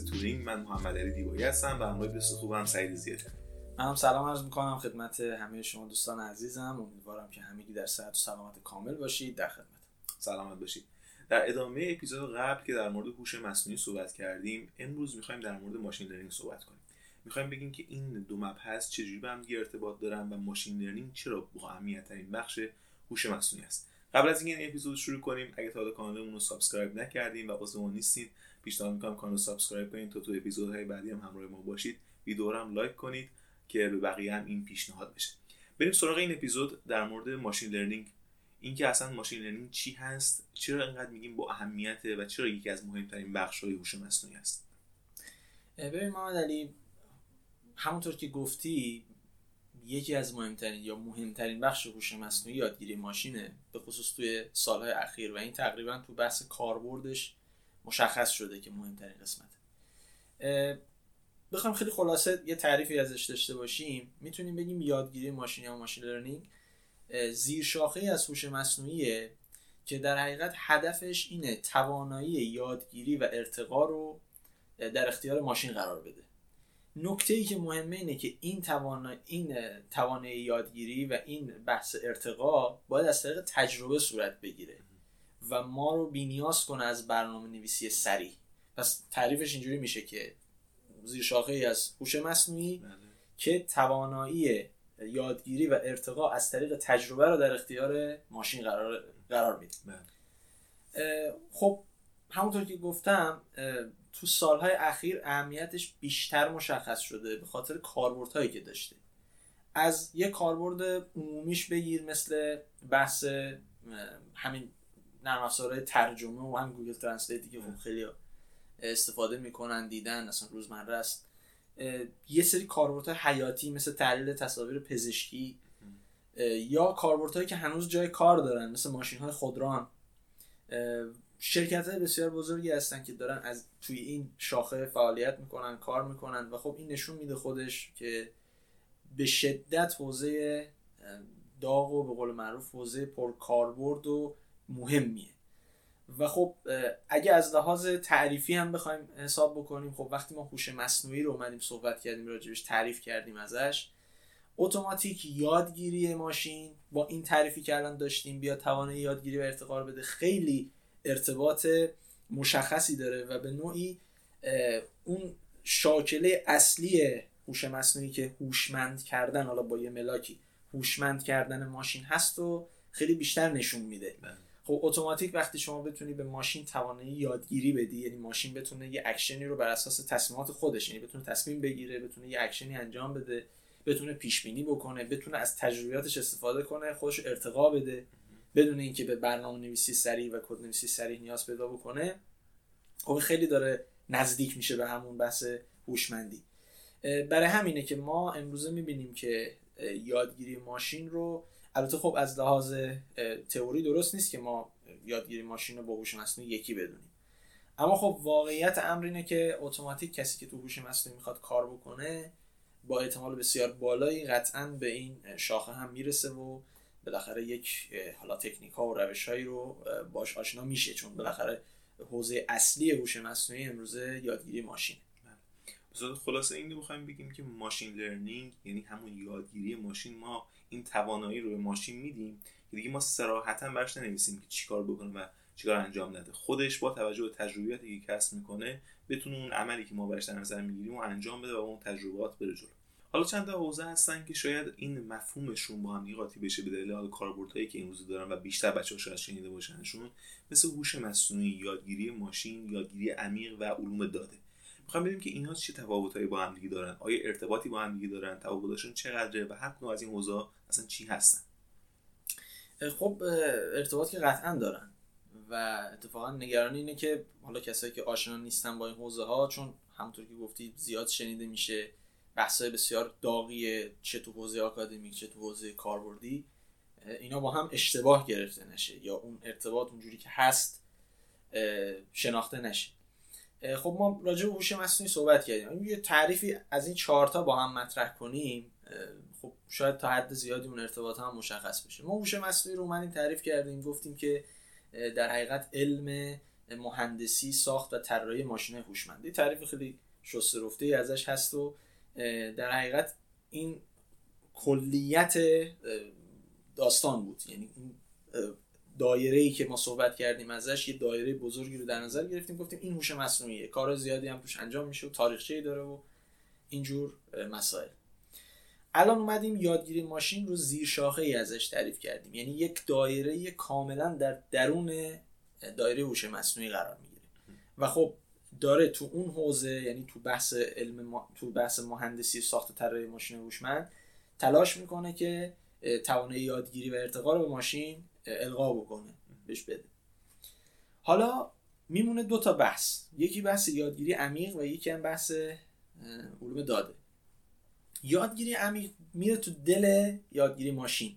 کردیم من محمد علی دیوایی هستم و همراه دوست خوبم سعید زیاد من هم سلام عرض می‌کنم خدمت همه شما دوستان عزیزم. امیدوارم که همگی در صحت و سلامت کامل باشید در خدمت. سلامت باشید. در ادامه اپیزود قبل که در مورد هوش مصنوعی صحبت کردیم امروز می‌خوایم در مورد machine learning صحبت کنیم. می‌خوایم بگیم که این دو مبحث چجوری به هم ارتباط دارن و machine learning چرا با اهمیت ترین بخش هوش مصنوعی است. قبل از اینکه این اپیزود شروع کنیم اگه تا حالا کانالمون رو subscribe نکردین و عضو نیستید پیشنهاد می‌کنم کانال رو subscribe کنید تا تو اپیزودهای بعدی هم همراه ما باشید. ویدیو رو هم لایک کنید که به بقیه هم این پیشنهاد بشه. بریم سراغ این اپیزود در مورد machine learning اینکه اصلا machine learning چی هست؟ چرا اینقدر میگیم با اهمیت و چرا یکی از مهمترین بخش های هوش مصنوعی است ببین محمد علی همونطور که گفتی یکی از مهمترین یا مهمترین بخش هوش مصنوعی یادگیری ماشینه به خصوص توی سالهای اخیر و این تقریبا تو بحث کاربردش مشخص شده که مهمترین قسمت بخوام خیلی خلاصه یه تعریفی ازش داشته باشیم. می‌تونیم بگیم یادگیری ماشین یا ماشین لرنینگ زیر شاخه از هوش مصنوعیه که در حقیقت هدفش اینه توانایی یادگیری و ارتقا رو در اختیار ماشین قرار بده. نکته ای که مهمه اینه که این توان این توانایی یادگیری و این بحث ارتقا باید از طریق تجربه صورت بگیره. و ما رو بینیاز کنه از برنامه نویسی سریع پس تعریفش اینجوری میشه که زیر شاخه ای از هوش مصنوعی بله. که توانایی یادگیری و ارتقا از طریق تجربه رو در اختیار ماشین قرار قرار میده بله. خب همونطور که گفتم تو سالهای اخیر اهمیتش بیشتر مشخص شده به خاطر کاربردهایی که داشته از یه کاربرد عمومیش بگیر مثل بحث همین نرم افزارهای ترجمه و هم Google Translate ی که خب خیلی استفاده می‌کنن دیدن اصلا روزمره است. یه سری کاربردهای حیاتی مثل تحلیل تصاویر پزشکی یا کاربردهایی که هنوز جای کار دارن مثل ماشین های خودران. شرکت های بسیار بزرگی هستن که دارن از توی این شاخه فعالیت می‌کنن کار می‌کنن و خب این نشون میده خودش که به شدت حوزه داغ و به قول معروف حوزه پر کاربرد و مهمیه و خب اگه از لحاظ تعریفی هم بخوایم حساب بکنیم خب وقتی ما هوش مصنوعی رو اومدیم صحبت کردیم راجبش تعریف کردیم ازش اتوماتیک یادگیری ماشین با این تعریفی که الان داشتیم بیا توانایی یادگیری و ارتقا بده خیلی ارتباط مشخصی داره و به نوعی اون شاکله اصلی هوش مصنوعی که هوشمند کردن حالا با یه ملاکی هوشمند کردن ماشین هست و خیلی بیشتر نشون میده بله. خب اتوماتیک وقتی شما بتونی به ماشین توانایی یادگیری بدی یعنی ماشین بتونه یه اکشنی رو بر اساس تصمیمات خودش یعنی بتونه تصمیم بگیره بتونه یه اکشنی انجام بده بتونه پیش بینی بکنه بتونه از تجربیاتش استفاده کنه خودش ارتقا بده بدون اینکه به برنامه نویسی صریح و کد نویسی صریح نیاز پیدا بکنه. خب خیلی داره نزدیک میشه به همون بحث هوشمندی. برای همینه که ما امروزه می‌بینیم که یادگیری ماشین رو البته خب از لحاظ تئوری درست نیست که ما یادگیری ماشین رو با هوش مصنوعی یکی بدونیم. اما خب واقعیت امر اینه که اتوماتیک کسی که تو هوش مصنوعی می‌خواد کار بکنه با احتمال بسیار بالایی قطعا به این شاخه هم می‌رسه و بالاخره یک حالا تکنیک ها و روش هایی رو باش آشنا میشه چون بالاخره حوزه اصلی هوش مصنوعی امروزه یادگیری ماشین بله. خلاصه این رو بخوایم بگیم که ماشین لرنینگ یعنی همون یادگیری ماشین ما این توانایی رو به ماشین میدیم که دیگه ما سراحتا برش ننویسیم که چیکار بکنه و چیکار انجام نده خودش با توجه به تجربیاتی که کسب می‌کنه بتونه اون عملی که ما برش در نظر می‌گیریم و انجام بده و اون تجربات بره جلو حالا چند تا حوزه هستن که شاید این مفهومشون با هم قاطی بشه به دلیل حال کاربردهایی که این دارن و بیشتر بچه‌ها شاید شنیده باشنشون مثل هوش مصنوعی یادگیری ماشین یادگیری عمیق و علوم داده می‌خوام ببینیم که اینها چه تفاوتایی با هم دیگه دارن؟ آیا ارتباطی با هم دیگه دارن؟ تفاوتشون چقدره؟ و هر از این حوزه اصلا چی هستن؟ خب ارتباط که قطعا دارن. و اتفاقا نگرانی اینه که حالا کسایی که آشنا نیستن با این حوزه ها چون همونطور که گفتی زیاد شنیده میشه بحثای بسیار داغیه چه تو حوزه آکادمیک چه تو حوزه کاربردی اینا با هم اشتباه گرفته نشه یا اون ارتباط اونجوری که هست شناخته نشه. خب ما راجع به هوش مصنوعی صحبت کردیم. یه تعریفی از این چهارتا با هم مطرح کنیم خب شاید تا حد زیادی اون ارتباط هم مشخص بشه. ما هوش مصنوعی رو اومدیم تعریف کردیم گفتیم که در حقیقت علم مهندسی ساخت و طراحی ماشین هوشمندی. تعریف خیلی شسته ازش هست و در حقیقت این کلیت داستان بود. یعنی دایره ای که ما صحبت کردیم ازش یه دایره بزرگی رو در نظر گرفتیم گفتیم این هوش مصنوعیه. کار زیادی هم توش انجام میشه و تاریخچه‌ای داره و اینجور مسائل. الان اومدیم یادگیری ماشین رو زیر شاخه ای ازش تعریف کردیم. یعنی یک دایره کاملا در درون دایره هوش مصنوعی قرار می‌گیره. و خب داره تو اون حوزه یعنی تو بحث علم تو بحث مهندسی ساخت طراحی ماشین هوشمند تلاش می‌کنه که توانایی یادگیری و ارتقا رو به ماشین القا بکنه بهش بده. حالا میمونه دو تا بحث. یکی بحث یادگیری عمیق و یکی هم بحث علوم داده. یادگیری عمیق میره تو دل یادگیری ماشین.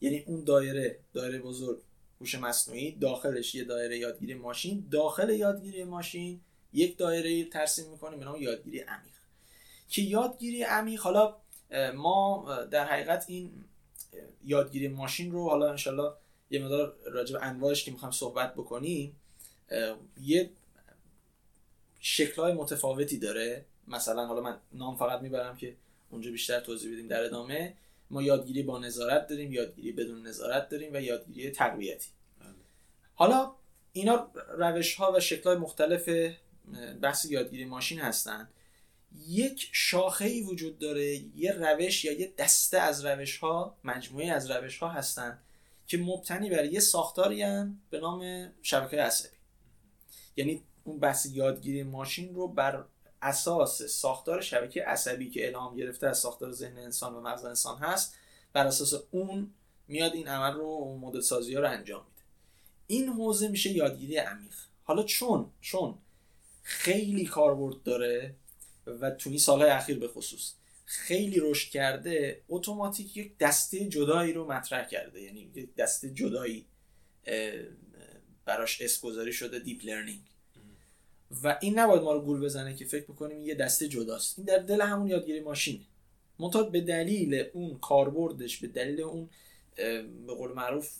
یعنی اون دایره دایره بزرگ هوش مصنوعی داخلش یه دایره یادگیری ماشین. داخل یادگیری ماشین یک دایره ترسیم می‌کنیم به نام یادگیری عمیق. که یادگیری عمیق حالا ما در حقیقت این یادگیری ماشین رو حالا انشالله یه مدار راجع به انواعش که می‌خوایم صحبت بکنیم یه شکلهای متفاوتی داره. مثلا حالا من نام فقط می‌برم که اونجا بیشتر توضیح بدیم در ادامه. ما یادگیری با نظارت داریم یادگیری بدون نظارت داریم و یادگیری تقویتی. بله. حالا اینا روش ها و شکل های مختلف بحث یادگیری ماشین هستن. یک شاخه ای وجود داره یه روش یا یه دسته از روش ها مجموعه از روش ها هستن که مبتنی بر یه ساختاری هم به نام شبکه عصبی. یعنی اون بحث یادگیری ماشین رو بر اساس ساختار شبکه عصبی که الهام گرفته از ساختار ذهن انسان و مغز انسان هست بر اساس اون میاد این عمل رو مدل سازی ها رو انجام میده. این حوزه میشه یادگیری عمیق. حالا چون؟ چون خیلی کاربرد داره و تو این سالهای اخیر به خصوص خیلی رشد کرده اتوماتیک یک دسته جدایی رو مطرح کرده. یعنی یک دسته جدایی براش اسم گذاری شده deep learning. و این نباید ما رو گول بزنه که فکر بکنیم یه دسته جداست. این در دل همون یادگیری ماشینه. منتها به دلیل اون کاربردش به دلیل اون به قول معروف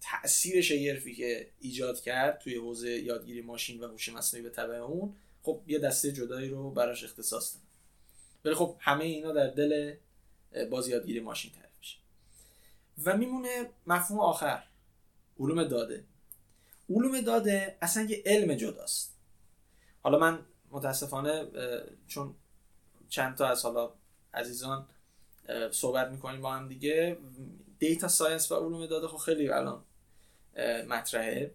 تاثیر شگرفی که ایجاد کرد توی حوزه یادگیری ماشین و هوش مصنوعی به تبع اون خب یه دسته جدایی رو براش اختصاص داد ولی خب همه اینا در دل باز یادگیری ماشین تعریف میشه. و میمونه مفهوم آخر علوم داده. علوم داده اصلا یه علم جداست. حالا من متاسفانه چون چند تا از حالا عزیزان صحبت می‌کنیم با هم دیگه دیتا ساینس و علوم داده خب خیلی الان مطرحه.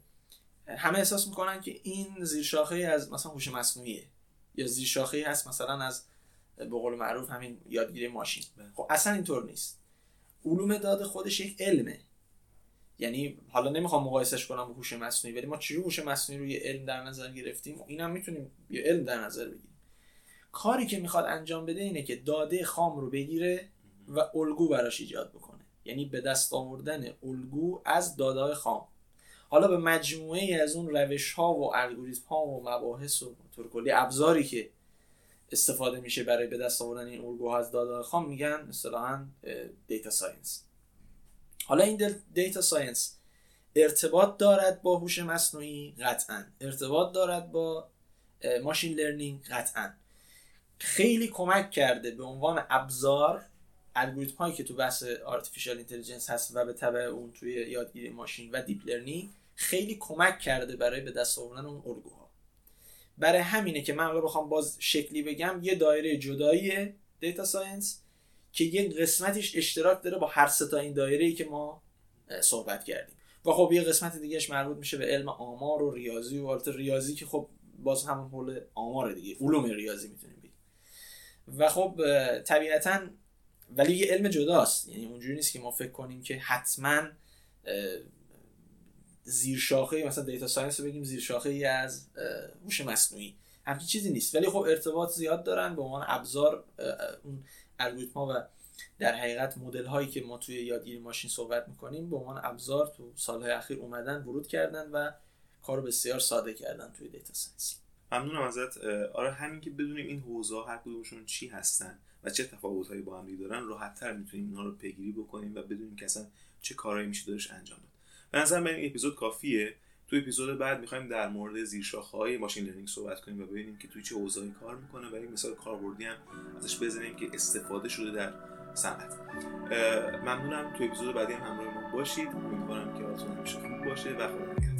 همه احساس می‌کنن که این زیرشاخه از مثلا هوش مصنوعیه یا زیرشاخه هست مثلا از به قول معروف همین یادگیری ماشین. بله. خب اصلا اینطور نیست. علوم داده خودش یک علمه. یعنی حالا نمی‌خوام مقایسش کنم با هوش مصنوعی ولی ما چجوری هوش مصنوعی رو یه علم در نظر گرفتیم؟ اینم می‌تونیم یه علم در نظر بگیریم. کاری که می‌خواد انجام بده اینه که داده خام رو بگیره و الگو براش ایجاد بکنه. یعنی به دست آوردن الگو از داده خام. حالا به مجموعه از اون روش ها و الگوریتم ها و مباحث و طور ابزاری که استفاده میشه برای به دست آوردن این الگوها از داده خام میگن اصطلاحا data science حالا این data science ارتباط دارد با هوش مصنوعی؟ قطعا. ارتباط دارد با machine learning قطعا. خیلی کمک کرده به عنوان ابزار الگوریتم هایی که تو بحث artificial intelligence هست و به تبع اون توی یادگیری ماشین و deep learning خیلی کمک کرده برای به دست آوردن اون الگوها. برای همینه که من بخوام باز شکلی بگم یه دایره جدایی data science که یه قسمتش اشتراک داره با هر سه تا این دایره ای که ما صحبت کردیم. و خب یه قسمت دیگهش مربوط میشه به علم آمار و ریاضی و البته ریاضی که خب باز همون حول آمار دیگه. علوم ریاضی می‌تونیم بگیم. و خب طبیعتا ولی یه علم جداست. یعنی اونجوری نیست که ما فکر کنیم که حتما زیر شاخه مثلا data science رو بگیم زیر شاخه ای از هوش مصنوعی. همچین چیزی نیست. ولی خب ارتباط زیاد دارن به عنوان ابزار اون الگوریتم ها و در حقیقت مدل هایی که ما توی یادگیری ماشین صحبت می‌کنیم به عنوان ابزار تو سالهای اخیر اومدن ورود کردن و کار بسیار ساده کردن توی data science. ممنونم ازت. آره همین که بدونیم این حوزه هر کدومشون چی هستن و چه تفاوتهایی با هم دارن راحت تر می‌تونیم اینها رو پیگیری بکنیم و بدونیم که اصلا چه کارهایی میشه دارش انجام داد به نظر من این اپیزود کافیه. تو اپیزود بعد می‌خوایم در مورد زیرشاخه های ماشین لرنینگ صحبت کنیم و ببینیم که توی چه اوضاعی کار می‌کنه و یک مثال کاربردی هم ازش بزنیم که استفاده شده در صنعت. ممنونم. تو اپیزود بعدی هم همراه ما باشید. امیدوارم که حالتون همیشه خوب باشه و خدا